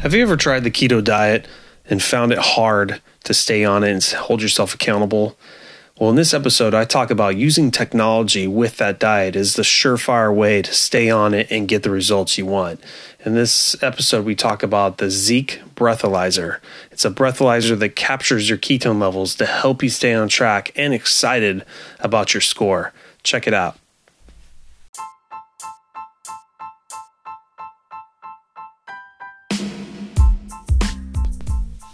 Have you ever tried the keto diet and found it hard to stay on it and hold yourself accountable? Well, in this episode, I talk about using technology with that diet as the surefire way to stay on it and get the results you want. In this episode, we talk about the Zeek Breathalyzer. It's a breathalyzer that captures your ketone levels to help you stay on track and excited about your score. Check it out.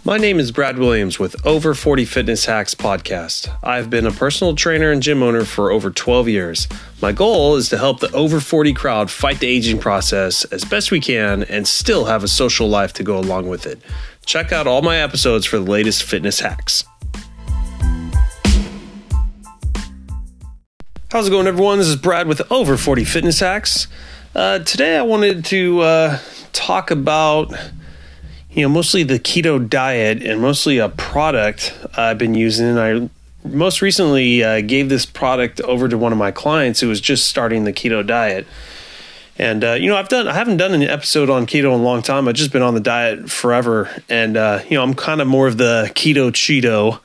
My name is Brad Williams with Over 40 Fitness Hacks podcast. I've been a personal trainer and gym owner for over 12 years. My goal is to help the over 40 crowd fight the aging process as best we can and still have a social life to go along with it. Check out all my episodes for the latest fitness hacks. How's it going, everyone? This is Brad with Over 40 Fitness Hacks. Uh, today, I wanted to uh, talk about you know, mostly the keto diet and mostly a product I've been using. And I most recently uh, gave this product over to one of my clients who was just starting the keto diet. And uh, you know, I've done I haven't done an episode on keto in a long time. I've just been on the diet forever, and uh, you know, I'm kind of more of the keto Cheeto.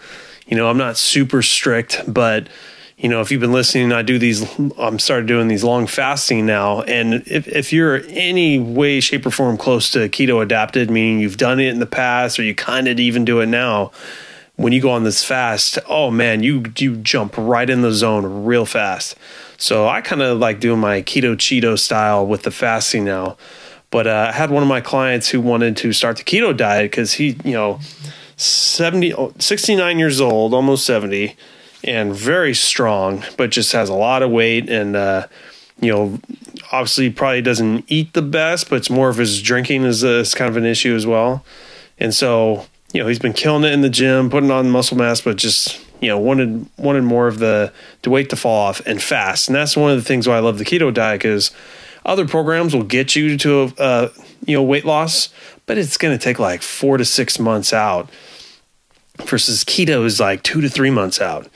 You know, I'm not super strict, but you know, if you've been listening, I do these, I'm started doing these long fasting now. And if, if you're any way, shape, or form close to keto adapted, meaning you've done it in the past or you kind of even do it now, when you go on this fast, oh man, you you jump right in the zone real fast. So I kind of like doing my keto Cheeto style with the fasting now. But uh, I had one of my clients who wanted to start the keto diet because he, you know, 70, 69 years old, almost 70 and very strong, but just has a lot of weight and uh, you know obviously probably doesn't eat the best, but it's more of his drinking is, uh, is kind of an issue as well. And so you know he's been killing it in the gym, putting on muscle mass, but just you know wanted wanted more of the the weight to fall off and fast. And that's one of the things why I love the keto diet because other programs will get you to uh, you know weight loss, but it's going to take like four to six months out. Versus keto is like two to three months out.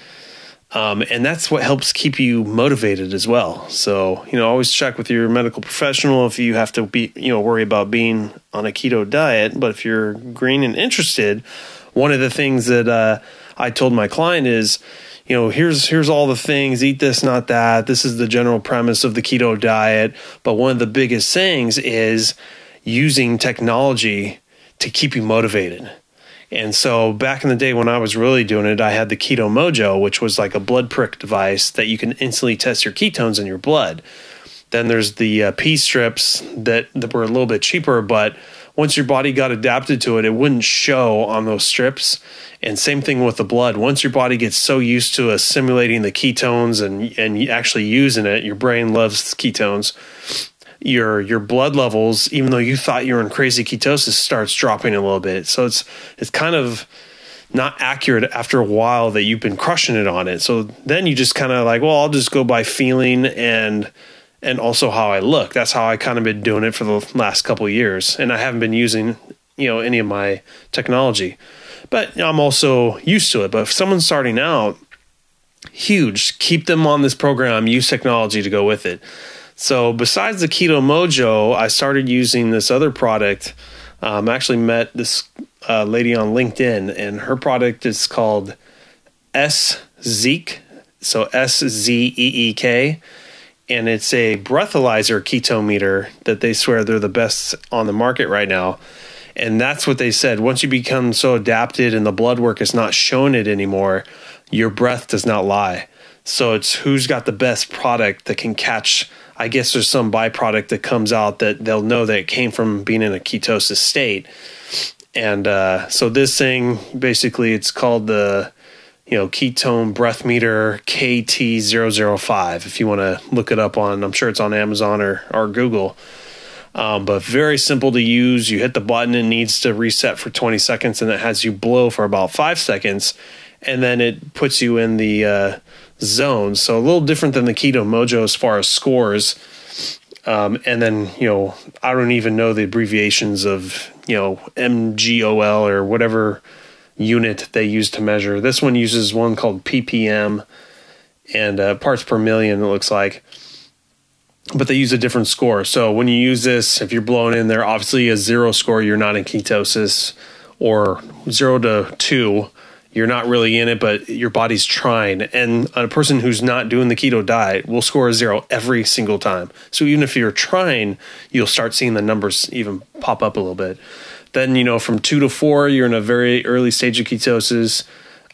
Um, and that's what helps keep you motivated as well. So, you know, always check with your medical professional if you have to be, you know, worry about being on a keto diet. But if you're green and interested, one of the things that uh, I told my client is, you know, here's here's all the things, eat this, not that. This is the general premise of the keto diet. But one of the biggest things is using technology to keep you motivated. And so back in the day when I was really doing it, I had the Keto Mojo, which was like a blood prick device that you can instantly test your ketones in your blood. Then there's the uh, P strips that, that were a little bit cheaper, but once your body got adapted to it, it wouldn't show on those strips. And same thing with the blood. Once your body gets so used to assimilating the ketones and and actually using it, your brain loves ketones your your blood levels, even though you thought you were in crazy ketosis, starts dropping a little bit. So it's it's kind of not accurate after a while that you've been crushing it on it. So then you just kind of like, well, I'll just go by feeling and and also how I look. That's how I kind of been doing it for the last couple years, and I haven't been using you know any of my technology, but I'm also used to it. But if someone's starting out, huge, keep them on this program. Use technology to go with it. So besides the Keto Mojo, I started using this other product. Um, I actually met this uh, lady on LinkedIn, and her product is called S. So S Z E E K. And it's a breathalyzer ketometer that they swear they're the best on the market right now. And that's what they said. Once you become so adapted and the blood work is not showing it anymore, your breath does not lie. So it's who's got the best product that can catch I guess there's some byproduct that comes out that they'll know that it came from being in a ketosis state. And uh, so this thing basically it's called the you know ketone breath meter KT005 if you want to look it up on I'm sure it's on Amazon or or Google. Um, but very simple to use. You hit the button, it needs to reset for 20 seconds, and it has you blow for about five seconds, and then it puts you in the uh, zones. So a little different than the Keto Mojo as far as scores. Um, and then, you know, I don't even know the abbreviations of, you know, MGOL or whatever unit they use to measure. This one uses one called ppm and uh, parts per million, it looks like. but they use a different score. So when you use this, if you're blowing in there, obviously a zero score, you're not in ketosis, or zero to two, you're not really in it, but your body's trying. And a person who's not doing the keto diet will score a zero every single time. So even if you're trying, you'll start seeing the numbers even pop up a little bit. Then, you know, from two to four, you're in a very early stage of ketosis.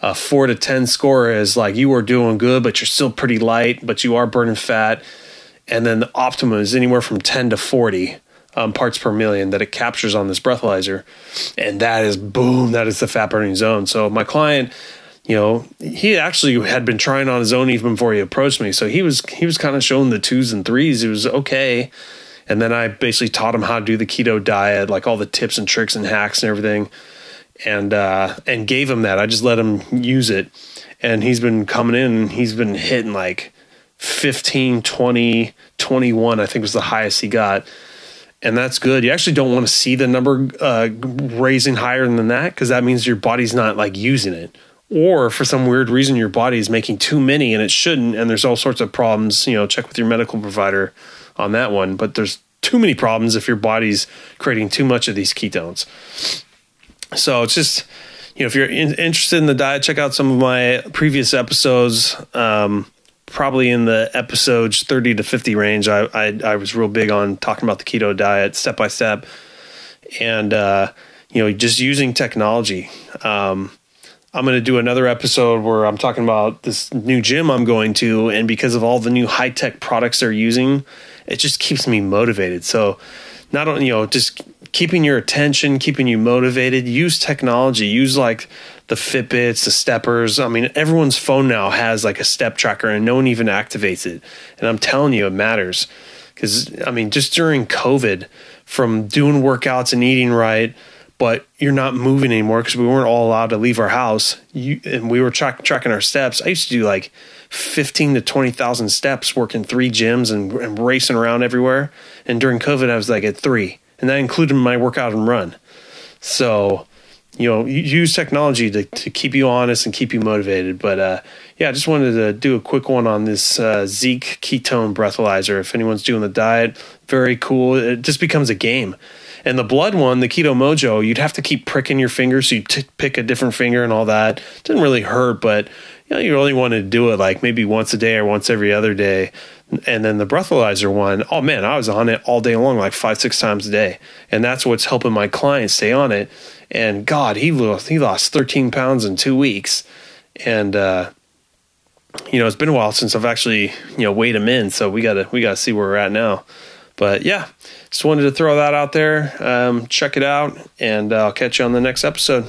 A four to 10 score is like you are doing good, but you're still pretty light, but you are burning fat. And then the optimum is anywhere from 10 to 40 um, parts per million that it captures on this breathalyzer. And that is boom, that is the fat burning zone. So my client, you know, he actually had been trying on his own even before he approached me. So he was he was kind of showing the twos and threes. It was okay. And then I basically taught him how to do the keto diet, like all the tips and tricks and hacks and everything. And uh and gave him that. I just let him use it. And he's been coming in he's been hitting like 15, 20, 21, I think was the highest he got and that's good. You actually don't want to see the number uh, raising higher than that because that means your body's not like using it. Or for some weird reason, your body is making too many and it shouldn't, and there's all sorts of problems. You know, check with your medical provider on that one. But there's too many problems if your body's creating too much of these ketones. So it's just, you know, if you're in, interested in the diet, check out some of my previous episodes. Um, probably in the episodes 30 to 50 range. I, I, I was real big on talking about the keto diet step by step and, uh, you know, just using technology. Um, I'm going to do another episode where I'm talking about this new gym I'm going to, and because of all the new high tech products they're using, it just keeps me motivated. So, not only you know, just keeping your attention, keeping you motivated. Use technology. Use like the Fitbits, the steppers. I mean, everyone's phone now has like a step tracker and no one even activates it. And I'm telling you, it matters. Because, I mean, just during COVID, from doing workouts and eating right, but you're not moving anymore because we weren't all allowed to leave our house. You, and we were track, tracking our steps. I used to do like 15 to 20,000 steps working three gyms and, and racing around everywhere. And during COVID, I was like at three. And that included my workout and run. So, you know use technology to, to keep you honest and keep you motivated but uh, yeah i just wanted to do a quick one on this uh, zeek ketone breathalyzer if anyone's doing the diet very cool it just becomes a game and the blood one the keto mojo you'd have to keep pricking your finger. so you t- pick a different finger and all that didn't really hurt but you know you only want to do it like maybe once a day or once every other day and then the breathalyzer one oh man i was on it all day long like five six times a day and that's what's helping my clients stay on it and God, he lost he lost 13 pounds in two weeks, and uh, you know it's been a while since I've actually you know weighed him in, so we gotta we gotta see where we're at now. But yeah, just wanted to throw that out there. Um, check it out, and I'll catch you on the next episode.